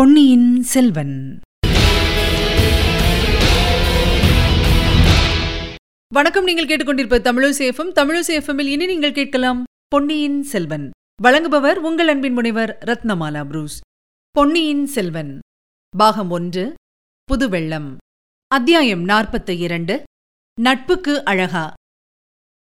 பொன்னியின் செல்வன். வணக்கம் நீங்கள் கேட்டுக்கொண்டிருப்ப தமிழசேஃபம் தமிழசேஃபமில் இனி நீங்கள் கேட்கலாம் பொன்னியின் செல்வன். வழங்குபவர் உங்கள் அன்பின் முனைவர் ரத்னமாலா புரூஸ். பொன்னியின் செல்வன். பாகம் ஒன்று புதுவெள்ளம். அத்தியாயம் நாற்பத்தி இரண்டு நட்புக்கு அழகா.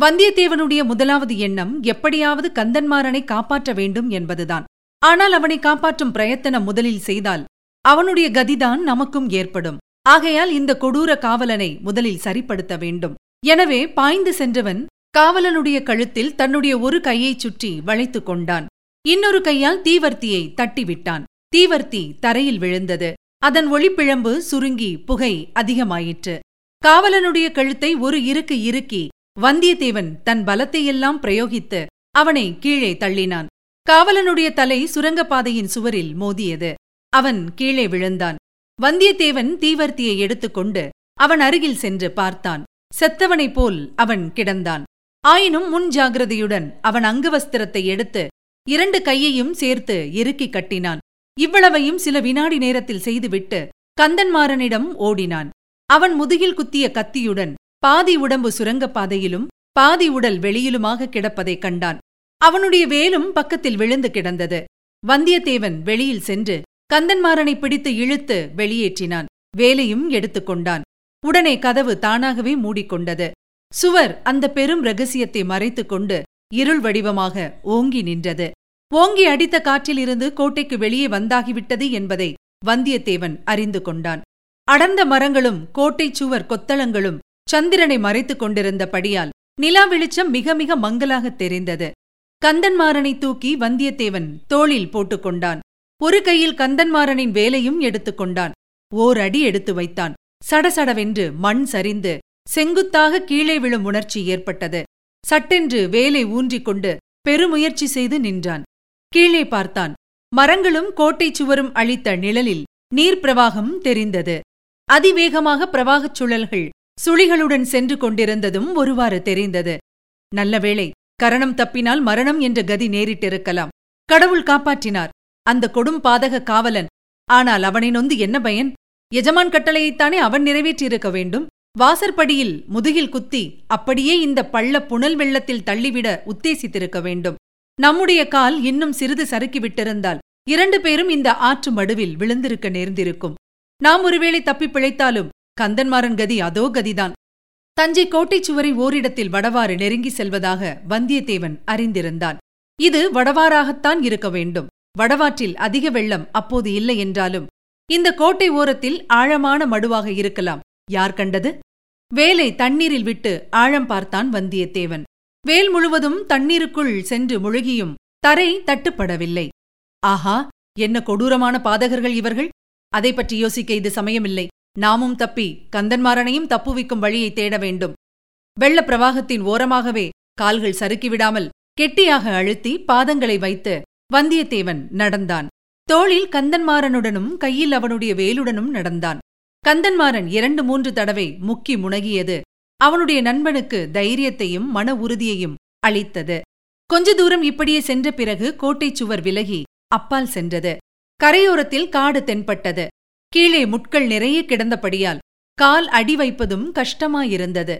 வந்தியத்தேவனுடைய முதலாவது எண்ணம் எப்படியாவது கந்தன்மாறனை காப்பாற்ற வேண்டும் என்பதுதான். ஆனால் அவனை காப்பாற்றும் பிரயத்தனம் முதலில் செய்தால் அவனுடைய கதிதான் நமக்கும் ஏற்படும். ஆகையால் இந்த கொடூர காவலனை முதலில் சரிப்படுத்த வேண்டும். எனவே பாய்ந்து சென்றவன் காவலனுடைய கழுத்தில் தன்னுடைய ஒரு கையைச் சுற்றி வளைத்துக் கொண்டான். இன்னொரு கையால் தீவர்த்தியை தட்டிவிட்டான். தீவர்த்தி தரையில் விழுந்தது. அதன் ஒளிப்பிழம்பு சுருங்கி புகை அதிகமாயிற்று. காவலனுடைய கழுத்தை ஒரு இருக்கு இறுக்கி வந்தியத்தேவன் தன் பலத்தையெல்லாம் பிரயோகித்து அவனை கீழே தள்ளினான். காவலனுடைய தலை சுரங்கப்பாதையின் சுவரில் மோதியது. அவன் கீழே விழுந்தான். வந்தியத்தேவன் தீவர்த்தியை எடுத்துக்கொண்டு அவன் அருகில் சென்று பார்த்தான். செத்தவனைப் போல் அவன் கிடந்தான். ஆயினும் முன் ஜாகிரதையுடன் அவன் அங்குவஸ்திரத்தை எடுத்து இரண்டு கையையும் சேர்த்து இறுக்கிக் கட்டினான். இவ்வளவையும் சில வினாடி நேரத்தில் செய்துவிட்டு கந்தன்மாறனிடம் ஓடினான். அவன் முதுகில் குத்திய கத்தியுடன் பாதி உடம்பு சுரங்கப்பாதையிலும் பாதி உடல் வெளியிலுமாக கிடப்பதைக் கண்டான். அவனுடைய வேலும் பக்கத்தில் விழுந்து கிடந்தது. வந்தியத்தேவன் வெளியில் சென்று கந்தன்மாறனை பிடித்து இழுத்து வெளியேற்றினான். வேலையும் எடுத்துக்கொண்டான். உடனே கதவு தானாகவே மூடிக்கொண்டது. சுவர் அந்த பெரும் ரகசியத்தை மறைத்துக் கொண்டு இருள் வடிவமாக ஓங்கி நின்றது. ஓங்கி அடித்த காற்றிலிருந்து கோட்டைக்கு வெளியே வந்தாகிவிட்டது என்பதை வந்தியத்தேவன் அறிந்து கொண்டான். அடர்ந்த மரங்களும் கோட்டைச் சுவர் கொத்தளங்களும் சந்திரனை மறைத்துக் கொண்டிருந்தபடியால் நிலா வெளிச்சம் மிக மிக மங்கலாகத் தெரிந்தது. கந்தன்மாறனை தூக்கி வந்தியத்தேவன் தோளில் போட்டுக்கொண்டான். ஒரு கையில் கந்தன்மாறனின் வேலையும் எடுத்துக்கொண்டான். ஓர் அடி எடுத்து வைத்தான். சடசடவென்று மண் சரிந்து செங்குத்தாக கீழே விழும் உணர்ச்சி ஏற்பட்டது. சட்டென்று வேலை ஊன்றிக்கொண்டு பெருமுயற்சி செய்து நின்றான். கீழே பார்த்தான். மரங்களும் கோட்டைச் சுவரும் அளித்த நிழலில் நீர்ப்பிரவாகம் தெரிந்தது. அதிவேகமாக பிரவாகச் சுழல்கள் சுழிகளுடன் சென்று கொண்டிருந்ததும் ஒருவாறு தெரிந்தது. நல்ல வேளை கரணம் தப்பினால் மரணம் என்ற கதி நேரிட்டிருக்கலாம். கடவுள் காப்பாற்றினார். அந்த கொடும் பாதக காவலன். ஆனால் அவனை நொந்து என்ன பயன்? எஜமான் கட்டளையைத்தானே அவன் நிறைவேற்றியிருக்க வேண்டும்? வாசற்படியில் முதுகில் குத்தி அப்படியே இந்த பள்ள புனல் வெள்ளத்தில் தள்ளிவிட உத்தேசித்திருக்க வேண்டும். நம்முடைய கால் இன்னும் சிறிது சறுக்கிவிட்டிருந்தால் இரண்டு பேரும் இந்த ஆற்று மடுவில் விழுந்திருக்க நேர்ந்திருக்கும். நாம் ஒருவேளை தப்பி பிழைத்தாலும் கந்தன்மாறன் கதி அதோ கதிதான். தஞ்சை கோட்டைச் சுவரை ஓரிடத்தில் வடவாறு நெருங்கி செல்வதாக வந்தியத்தேவன் அறிந்திருந்தான். இது வடவாறாகத்தான் இருக்க வேண்டும். வடவாற்றில் அதிக வெள்ளம் அப்போது இல்லை என்றாலும் இந்த கோட்டை ஓரத்தில் ஆழமான மடுவாக இருக்கலாம். யார் கண்டது? வேலை தண்ணீரில் விட்டு ஆழம் பார்த்தான் வந்தியத்தேவன். வேல் முழுவதும் தண்ணீருக்குள் சென்று முழுகியும் தரை தட்டுப்படவில்லை. ஆஹா என்ன கொடூரமான பாதகர்கள் இவர்கள். அதை பற்றி யோசிக்க இது சமயமில்லை. நாமும் தப்பி கந்தன்மாறனையும் தப்புவிக்கும் வழியை தேட வேண்டும். வெள்ள பிரவாகத்தின் ஓரமாகவே கால்கள் சறுக்கிவிடாமல் கெட்டியாக அழுத்தி பாதங்களை வைத்து வந்தியத்தேவன் நடந்தான். தோளில் கந்தன்மாறனுடனும் கையில் அவனுடைய வேலுடனும் நடந்தான். கந்தன்மாறன் இரண்டு மூன்று தடவை முக்கி முனகியது. அவனுடைய நண்பனுக்கு தைரியத்தையும் மன உறுதியையும் அளித்தது. கொஞ்ச தூரம் இப்படியே சென்ற பிறகு கோட்டைச் சுவர் விலகி அப்பால் சென்றது. கரையோரத்தில் காடு தென்பட்டது. கீழே முட்கள் நிறைய கிடந்தபடியால் கால் அடி வைப்பதும் கஷ்டமாயிருந்தது.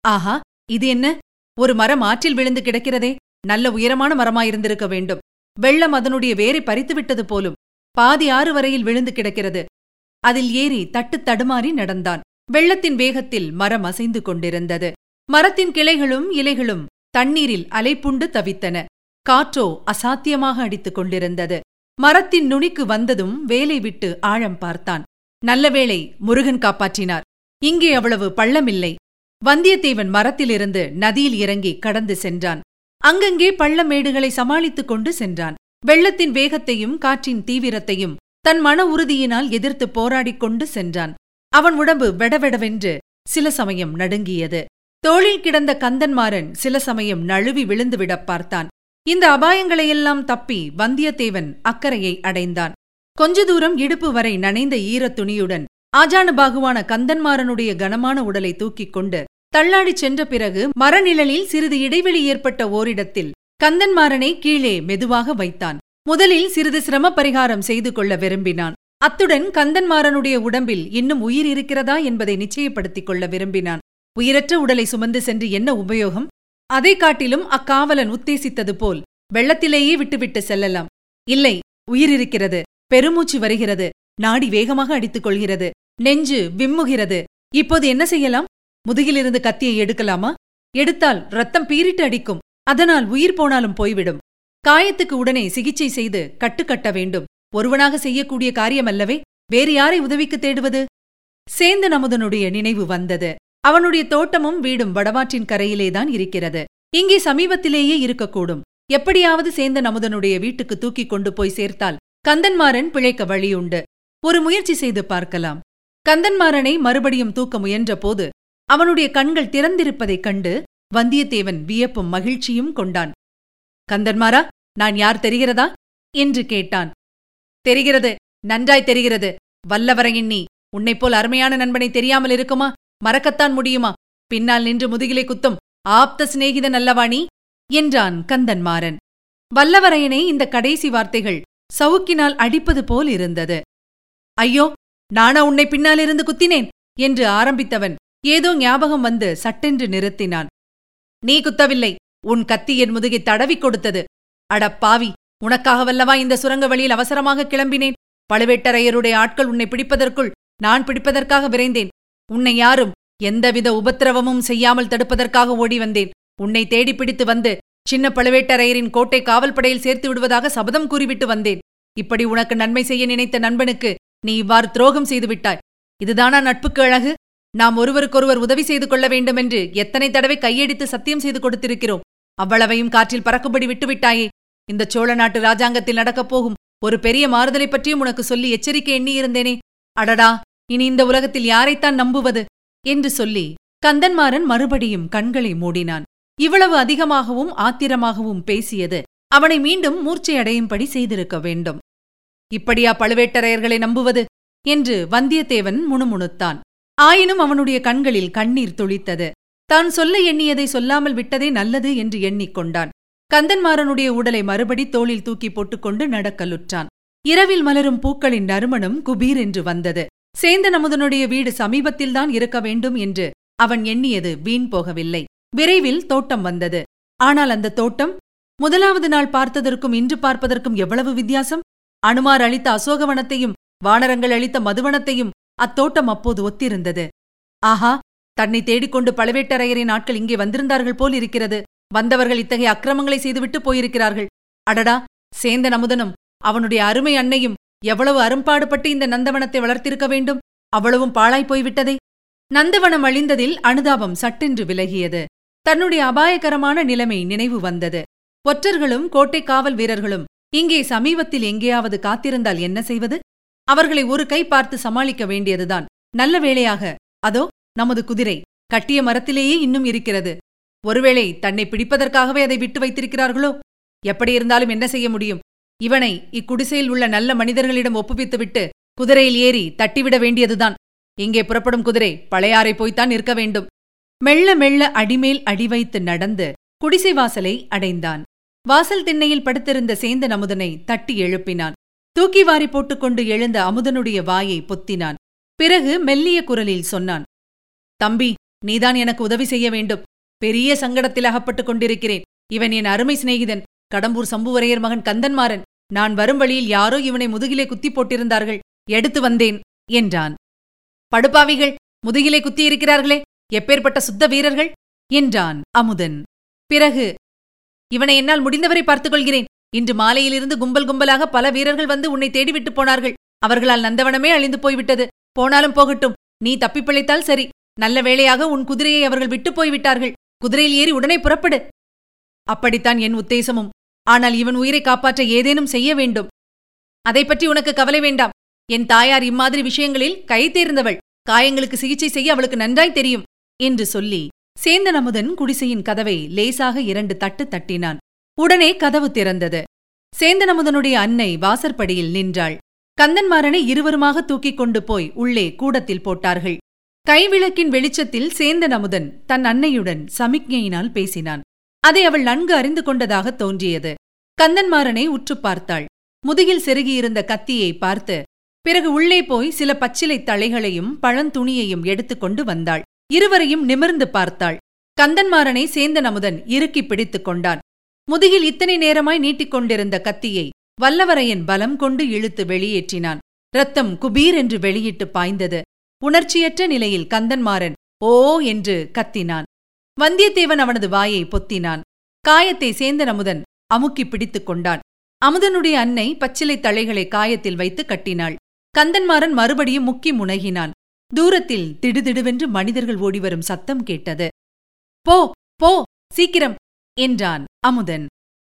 ஆஹா இது என்ன? ஒரு மரம் ஆற்றில் விழுந்து கிடக்கிறதே. நல்ல உயரமான மரமாயிருந்திருக்க வேண்டும். வெள்ளம் அதனுடைய வேரை பறித்துவிட்டது போலும். பாதி ஆறு வரையில் விழுந்து கிடக்கிறது. அதில் ஏறி தட்டு தடுமாறி நடந்தான். வெள்ளத்தின் வேகத்தில் மரம் அசைந்து கொண்டிருந்தது. மரத்தின் கிளைகளும் இலைகளும் தண்ணீரில் அலைப்புண்டு தவித்தன. காற்றோ அசாத்தியமாக அடித்துக் கொண்டிருந்தது. மரத்தின் நுனிக்கு வந்ததும் வேலை விட்டு ஆழம் பார்த்தான். நல்ல வேளை முருகன் காப்பாற்றினார். இங்கே அவ்வளவு பள்ளமில்லை. வந்தியத்தேவன் மரத்திலிருந்து நதியில் இறங்கி கடந்து சென்றான். அங்கங்கே பள்ளமேடுகளை சமாளித்துக் கொண்டு சென்றான். வெள்ளத்தின் வேகத்தையும் காற்றின் தீவிரத்தையும் தன் மன உறுதியினால் எதிர்த்து போராடிக் கொண்டு சென்றான். அவன் உடம்பு வெடவெடவென்று சில சமயம் நடுங்கியது. தோளில் கிடந்த கந்தன்மாறன் சில சமயம் நழுவி விழுந்துவிடப் பார்த்தான். இந்த அபாயங்களையெல்லாம் தப்பி வந்தியத்தேவன் அக்கறையை அடைந்தான். கொஞ்ச தூரம் இடுப்பு வரை நனைந்த ஈரத் துணியுடன் ஆஜானுபாகுவான கந்தன்மாறனுடைய கனமான உடலை தூக்கிக் கொண்டு தள்ளாடி சென்ற பிறகு மரநிழலில் சிறிது இடைவெளி ஏற்பட்ட ஓரிடத்தில் கந்தன்மாறனை கீழே மெதுவாக வைத்தான். முதலில் சிறிது சிரம பரிகாரம் செய்து கொள்ள விரும்பினான். அத்துடன் கந்தன்மாறனுடைய உடம்பில் இன்னும் உயிர் இருக்கிறதா என்பதை நிச்சயப்படுத்திக் கொள்ள விரும்பினான். உயிரற்ற உடலை சுமந்து சென்று என்ன உபயோகம்? அதை காட்டிலும் அக்காவலன் உத்தேசித்தது போல் வெள்ளத்திலேயே விட்டுவிட்டு செல்லலாம். இல்லை உயிரிருக்கிறது. பெருமூச்சு வருகிறது. நாடி வேகமாக அடித்துக் கொள்கிறது. நெஞ்சு விம்முகிறது. இப்போது என்ன செய்யலாம்? முதுகிலிருந்து கத்தியை எடுக்கலாமா? எடுத்தால் ரத்தம் பீரிட்டு அடிக்கும். அதனால் உயிர் போனாலும் போய்விடும். காயத்துக்கு உடனே சிகிச்சை செய்து கட்டுக்கட்ட வேண்டும். ஒருவனாக செய்யக்கூடிய காரியமல்லவே வேறு யாரை உதவிக்கு தேடுவது? சேந்தன் அமுதனுடைய நினைவு வந்தது. அவனுடைய தோட்டமும் வீடும் வடவாற்றின் கரையிலேதான் இருக்கிறது. இங்கே சமீபத்திலேயே இருக்கக்கூடும். எப்படியாவது சேர்ந்த நமுதனுடைய வீட்டுக்கு தூக்கிக் கொண்டு போய் சேர்த்தால் கந்தன்மாறன் பிழைக்க வழியுண்டு. ஒரு முயற்சி செய்து பார்க்கலாம். கந்தன்மாறனை மறுபடியும் தூக்க முயன்றபோது அவனுடைய கண்கள் திறந்திருப்பதைக் கண்டு வந்தியத்தேவன் வியப்பும் மகிழ்ச்சியும் கொண்டான். கந்தன்மாரா நான் யார் தெரிகிறதா? என்று கேட்டான். தெரிகிறது நன்றாய் தெரிகிறது. வல்லவரையின் நீ. உன்னைப்போல் அருமையான நண்பனை தெரியாமல் இருக்குமா? மறக்கத்தான் முடியுமா? பின்னால் நின்று முதுகிலை குத்தும் ஆப்த சிநேகிதன் அல்லவா நீ என்றான் கந்தன்மாறன் வல்லவரையனை இந்த கடைசி வார்த்தைகள் சவுக்கினால் அடிப்பது போல் இருந்தது. ஐயோ நானா உன்னை பின்னாலிருந்து குத்தினேன்! என்று ஆரம்பித்தவன் ஏதோ ஞாபகம் வந்து சட்டென்று நிறுத்தினான். நீ குத்தவில்லை. உன் கத்தி என் முதுகை தடவிக் கொடுத்தது. அடப்பாவி உனக்காகவல்லவா இந்த சுரங்க வழியில் அவசரமாக கிளம்பினேன்? பழுவேட்டரையருடைய ஆட்கள் உன்னை பிடிப்பதற்குள் நான் பிடிப்பதற்காக விரைந்தேன். உன்னை யாரும் எந்தவித உபத்திரவமும் செய்யாமல் தடுப்பதற்காக ஓடி வந்தேன். உன்னை தேடி பிடித்து வந்து சின்ன பழுவேட்டரையரின் கோட்டை காவல்படையில் சேர்த்து விடுவதாக சபதம் கூறிவிட்டு வந்தேன். இப்படி உனக்கு நன்மை செய்ய நினைத்த நண்பனுக்கு நீ இவ்வாறு துரோகம் செய்துவிட்டாய் இதுதானா நட்புக்கு அழகு? நாம் ஒருவருக்கொருவர் உதவி செய்து கொள்ள வேண்டுமென்று எத்தனை தடவை கையடித்து சத்தியம் செய்து கொடுத்திருக்கிறோம். அவ்வளவையும் காற்றில் பறக்கும்படி விட்டுவிட்டாயே. இந்த சோழ நாட்டு ராஜாங்கத்தில் நடக்கப் போகும் ஒரு பெரிய மாறுதலை பற்றியும் உனக்கு சொல்லி எச்சரிக்கை எண்ணியிருந்தேனே. அடடா! இனி இந்த உலகத்தில் யாரைத்தான் நம்புவது? என்று சொல்லி கந்தன்மாறன் மறுபடியும் கண்களை மூடினான். இவ்வளவு அதிகமாகவும் ஆத்திரமாகவும் பேசியது அவனை மீண்டும் மூர்ச்சையடையும்படி செய்திருக்க வேண்டும். இப்படியா பழுவேட்டரையர்களை நம்புவது? என்று வந்தியத்தேவன் முணுமுணுத்தான். ஆயினும் அவனுடைய கண்களில் கண்ணீர் துளித்தது. தான் சொல்ல எண்ணியதை சொல்லாமல் விட்டதே நல்லது என்று எண்ணிக்கொண்டான். கந்தன்மாறனுடைய உடலை மறுபடி தோளில் தூக்கி போட்டுக்கொண்டு நடக்கலுற்றான். இரவில் மலரும் பூக்களின் நறுமணம் குபீர் என்று வந்தது. சேந்தன் அமுதனுடைய வீடு சமீபத்தில்தான் இருக்க வேண்டும் என்று அவன் எண்ணியது வீண் போகவில்லை. விரைவில் தோட்டம் வந்தது. ஆனால் அந்த தோட்டம் முதலாவது நாள் பார்த்ததற்கும் இன்று பார்ப்பதற்கும் எவ்வளவு வித்தியாசம்? அனுமார் அளித்த அசோகவனத்தையும் வானரங்கள் அளித்த மதுவனத்தையும் அத்தோட்டம் அப்போது ஒத்திருந்தது. ஆஹா தன்னை தேடிக்கொண்டு பழுவேட்டரையரின் நாட்கள் இங்கே வந்திருந்தார்கள் போல் இருக்கிறது. வந்தவர்கள் இத்தகைய அக்கிரமங்களை செய்துவிட்டு போயிருக்கிறார்கள். அடடா சேந்தன் அமுதனும் அவனுடைய அருமை அன்னையும் எவ்வளவு அரும்பாடுபட்டு இந்த நந்தவனத்தை வளர்த்திருக்க வேண்டும்? அவ்வளவும் பாழாய் போய்விட்டதே. நந்தவனம் அழிந்ததில் அனுதாபம் சட்டென்று விலகியது. தன்னுடைய அபாயகரமான நிலைமை நினைவு வந்தது. ஒற்றர்களும் கோட்டை காவல் வீரர்களும் இங்கே சமீபத்தில் எங்கேயாவது காத்திருந்தால் என்ன செய்வது? அவர்களை ஒரு கை பார்த்து சமாளிக்க வேண்டியதுதான். நல்ல வேளையாக அதோ நமது குதிரை கட்டிய மரத்திலேயே இன்னும் இருக்கிறது. ஒருவேளை தன்னை பிடிப்பதற்காகவே அதை விட்டு வைத்திருக்கிறார்களோ? எப்படி இருந்தாலும் என்ன செய்ய முடியும்? இவனை இக்குடிசையில் உள்ள நல்ல மனிதர்களிடம் ஒப்புவித்துவிட்டு குதிரையில் ஏறி தட்டிவிட வேண்டியதுதான். இங்கே புறப்படும் குதிரை பழையாறை போய்த்தான் இருக்க வேண்டும். மெல்ல மெல்ல அடிமேல் அடி வைத்து நடந்து குடிசை வாசலை அடைந்தான். வாசல் திண்ணையில் படுத்திருந்த சேந்தன் அமுதனை தட்டி எழுப்பினான். தூக்கி வாரி போட்டுக்கொண்டு எழுந்த அமுதனுடைய வாயை பொத்தினான். பிறகு மெல்லிய குரலில் சொன்னான் தம்பி நீதான் எனக்கு உதவி செய்ய வேண்டும். பெரிய சங்கடத்தில் அகப்பட்டுக் கொண்டிருக்கிறேன். இவன் என் அருமை சிநேகிதன் கடம்பூர் சம்புவரையர் மகன் கந்தன்மாறன். நான் வரும் வழியில் யாரோ இவனை முதுகிலே குத்தி போட்டிருந்தார்கள். எடுத்து வந்தேன் என்றான். படுப்பாவிகள் முதுகிலே குத்தியிருக்கிறார்களே எப்பேற்பட்ட சுத்த வீரர்கள் என்றான் அமுதன். பிறகு இவனை என்னால் முடிந்தவரை பார்த்துக் கொள்கிறேன் இன்று மாலையிலிருந்து கும்பல் கும்பலாக பல வீரர்கள் வந்து உன்னை தேடிவிட்டு போனார்கள். அவர்களால் நந்தவனமே அழிந்து போய்விட்டது. போனாலும் போகட்டும் நீ தப்பிப்பிழைத்தால் சரி. நல்ல வேளையாக உன் குதிரையை அவர்கள் விட்டுப் போய்விட்டார்கள். குதிரையில் ஏறி உடனே புறப்படு. அப்படித்தான் என் உத்தேசமும். ஆனால் இவன் உயிரை காப்பாற்ற ஏதேனும் செய்ய வேண்டும். அதை பற்றி உனக்கு கவலை வேண்டாம். என் தாயார் இம்மாதிரி விஷயங்களில் கை தேர்ந்தவள். காயங்களுக்கு சிகிச்சை செய்ய அவளுக்கு நன்றாய் தெரியும் என்று சொல்லி சேந்தன் அமுதன் குடிசையின் கதவை லேசாக இரண்டு தட்டு தட்டினான். உடனே கதவு திறந்தது. சேந்தன் அமுதனுடைய அன்னை வாசற்படியில் நின்றாள். கந்தன்மாறனை இருவருமாக தூக்கிக் கொண்டு போய் உள்ளே கூடத்தில் போட்டார்கள். கைவிளக்கின் வெளிச்சத்தில் சேந்தன் அமுதன் தன் அன்னையுடன் சமிக்ஞையினால் பேசினான். அதை அவள் நன்கு அறிந்து கொண்டதாக தோன்றியது. கந்தன்மாறனை உற்றுப் பார்த்தாள். முதுகில் செருகியிருந்த கத்தியை பார்த்து பிறகு உள்ளே போய் சில பச்சிலை தழைகளையும் பழந்துணியையும் எடுத்துக்கொண்டு வந்தாள். இருவரையும் நிமிர்ந்து பார்த்தாள். கந்தன்மாறனை சேந்தன் அமுதன் இறுக்கி பிடித்துக் கொண்டான். முதுகில் இத்தனை நேரமாய் நீட்டிக்கொண்டிருந்த கத்தியை வல்லவரையன் பலம் கொண்டு இழுத்து வெளியேற்றினான். ரத்தம் குபீர் என்று வெளியிட்டு பாய்ந்தது. உணர்ச்சியற்ற நிலையில் கந்தன்மாறன் ஓ என்று கத்தினான். வந்தியத்தேவன் அவனது வாயை பொத்தினான். காயத்தை சேந்தன் அமுதன் அமுக்கி பிடித்துக் கொண்டான். அமுதனுடைய அன்னை பச்சிலை தழைகளை காயத்தில் வைத்து கட்டினாள். கந்தன்மாறன் மறுபடியும் முக்கி முனகினான். தூரத்தில் திடுதிடுவென்று மனிதர்கள் ஓடிவரும் சத்தம் கேட்டது. போ போ சீக்கிரம்! என்றான் அமுதன்.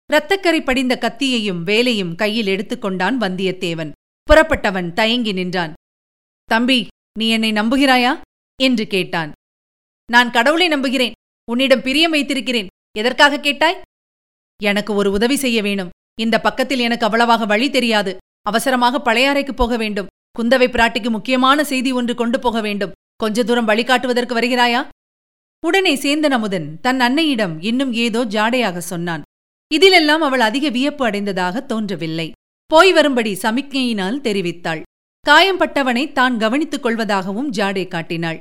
இரத்தக்கரை படிந்த கத்தியையும் வேலையும் கையில் எடுத்துக்கொண்டான் வந்தியத்தேவன். புறப்பட்டவன் தயங்கி நின்றான். தம்பி நீ என்னை நம்புகிறாயா? என்று கேட்டான். நான் கடவுளை நம்புகிறேன். உன்னிடம் பிரியம் வைத்திருக்கிறேன். எதற்காக கேட்டாய்? எனக்கு ஒரு உதவி செய்ய வேணும் இந்த பக்கத்தில் எனக்கு அவ்வளவாக வழி தெரியாது. அவசரமாக பழையாறைக்கு போக வேண்டும். குந்தவை பிராட்டிக்கு முக்கியமான செய்தி ஒன்று கொண்டு போக வேண்டும். கொஞ்ச தூரம் வழிகாட்டுவதற்கு வருகிறாயா? உடனே சேந்தன் அமுதன் தன் அன்னையிடம் இன்னும் ஏதோ ஜாடையாக சொன்னான். இதிலெல்லாம் அவள் அதிக வியப்பு அடைந்ததாக தோன்றவில்லை. போய் வரும்படி சமிக்ஞையினால் தெரிவித்தாள். காயம்பட்டவனை தான் கவனித்துக் கொள்வதாகவும் ஜாடே காட்டினாள்.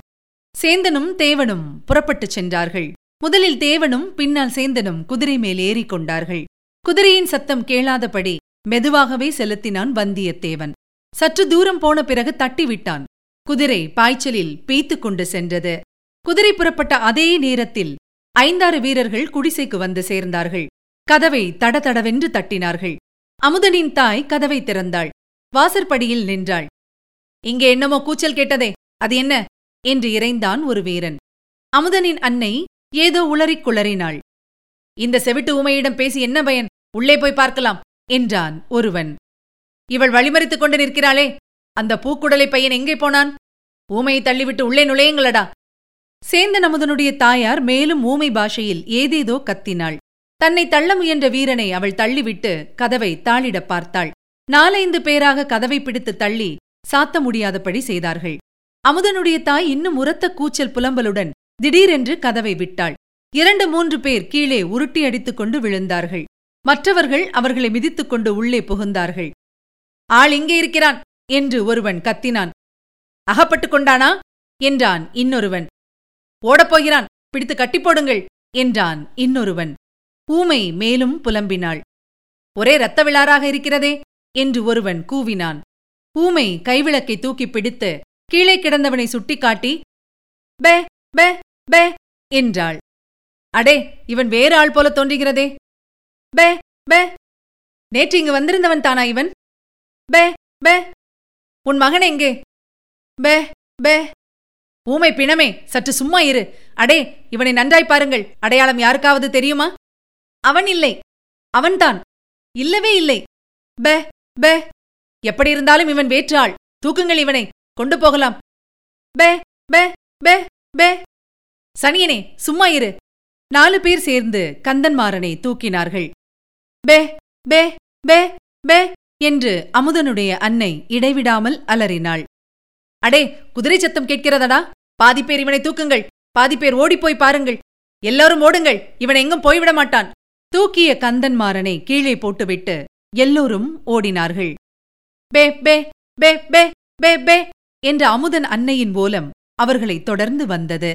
சேந்தனும் தேவனும் புறப்பட்டுச் சென்றார்கள். முதலில் தேவனும் பின்னால் சேந்தனும் குதிரை மேல் ஏறிக்கொண்டார்கள். குதிரையின் சத்தம் கேளாதபடி மெதுவாகவே செலுத்தினான் வந்தியத்தேவன். சற்று தூரம் போன பிறகு தட்டிவிட்டான். குதிரை பாய்ச்சலில் பேய்த்துக் கொண்டு சென்றது. குதிரை புறப்பட்ட அதே நேரத்தில் ஐந்தாறு வீரர்கள் குடிசைக்கு வந்து சேர்ந்தார்கள். கதவை தடதடவென்று தட்டினார்கள். அமுதனின் தாய் கதவை திறந்தாள். வாசற்படியில் நின்றாள். இங்கே என்னமோ கூச்சல் கேட்டதே அது என்ன? என்று இறைந்தான் ஒரு வீரன். அமுதனின் அன்னை ஏதோ உளறிக் குளறினாள். இந்த செவிட்டு உமையிடம் பேசி என்ன பயன்? உள்ளே போய் பார்க்கலாம் என்றான் ஒருவன். இவள் வழிமறித்துக் கொண்டு நிற்கிறாளே அந்த பூக்குடலை பையன் எங்கே போனான்? ஊமையை தள்ளிவிட்டு உள்ளே நுழையுங்களடா. சேந்தன் அமுதனுடைய தாயார் மேலும் ஊமை பாஷையில் ஏதேதோ கத்தினாள். தன்னை தள்ள முயன்ற வீரனை அவள் தள்ளிவிட்டு கதவை தாளிடப் பார்த்தாள். நாலைந்து பேராக கதவை பிடித்து தள்ளி சாத்த முடியாதபடி செய்தார்கள். அமுதனுடைய தாய் இன்னும் உரத்த கூச்சல் புலம்பலுடன் திடீரென்று கதவை விட்டாள். இரண்டு மூன்று பேர் கீழே உருட்டி அடித்துக் கொண்டு விழுந்தார்கள். மற்றவர்கள் அவர்களை மிதித்துக் கொண்டு உள்ளே புகுந்தார்கள். ஆள் இங்கே இருக்கிறான்! என்று ஒருவன் கத்தினான். அகப்பட்டுக் கொண்டானா? என்றான் இன்னொருவன். ஓடப்போகிறான் பிடித்து கட்டிப்போடுங்கள் என்றான் இன்னொருவன். ஊமை மேலும் புலம்பினாள். ஒரே இரத்த விழாராக இருக்கிறதே! என்று ஒருவன் கூவினான். ஊமை கைவிளக்கை தூக்கிப் பிடித்து கீழே கிடந்தவனை சுட்டிக்காட்டி பே பே! பே என்றாள். அடே இவன் வேறு ஆள் போல தோன்றுகிறதே. பே பே. நேற்று இங்கு வந்திருந்தவன் தானா இவன்? பே பே. உன் மகன் எங்கே? பே பே. ஊமை பிணமே சற்று சும்மா இரு. அடே இவனை நன்றாய் பாருங்கள். அடையாளம் யாருக்காவது தெரியுமா? அவன் இல்லை. அவன்தான். இல்லவே இல்லை. பே பே. எப்படி இருந்தாலும் இவன் வேற்று ஆள் தூக்குங்கள் இவனை. கொண்டு போகலாம். பே பே பே பே. சனியனே சும்மா இரு. நாலு பேர் சேர்ந்து கந்தன்மாறனை தூக்கினார்கள். பே பே பே பே என்று அமுதனுடைய அன்னை இடைவிடாமல் அலறினாள். அடே குதிரை சத்தம் கேட்கிறதடா? பாதி பேர் இவனை தூக்குங்கள். பாதி பேர் ஓடிப்போய் பாருங்கள். எல்லாரும் ஓடுங்கள். இவன் எங்கும் போய்விட மாட்டான். தூக்கிய கந்தன்மாறனை கீழே போட்டுவிட்டு எல்லோரும் ஓடினார்கள். பே பே பே பே பே பே என்ற அமுதன் அன்னையின் மூலம் அவர்களை தொடர்ந்து வந்தது.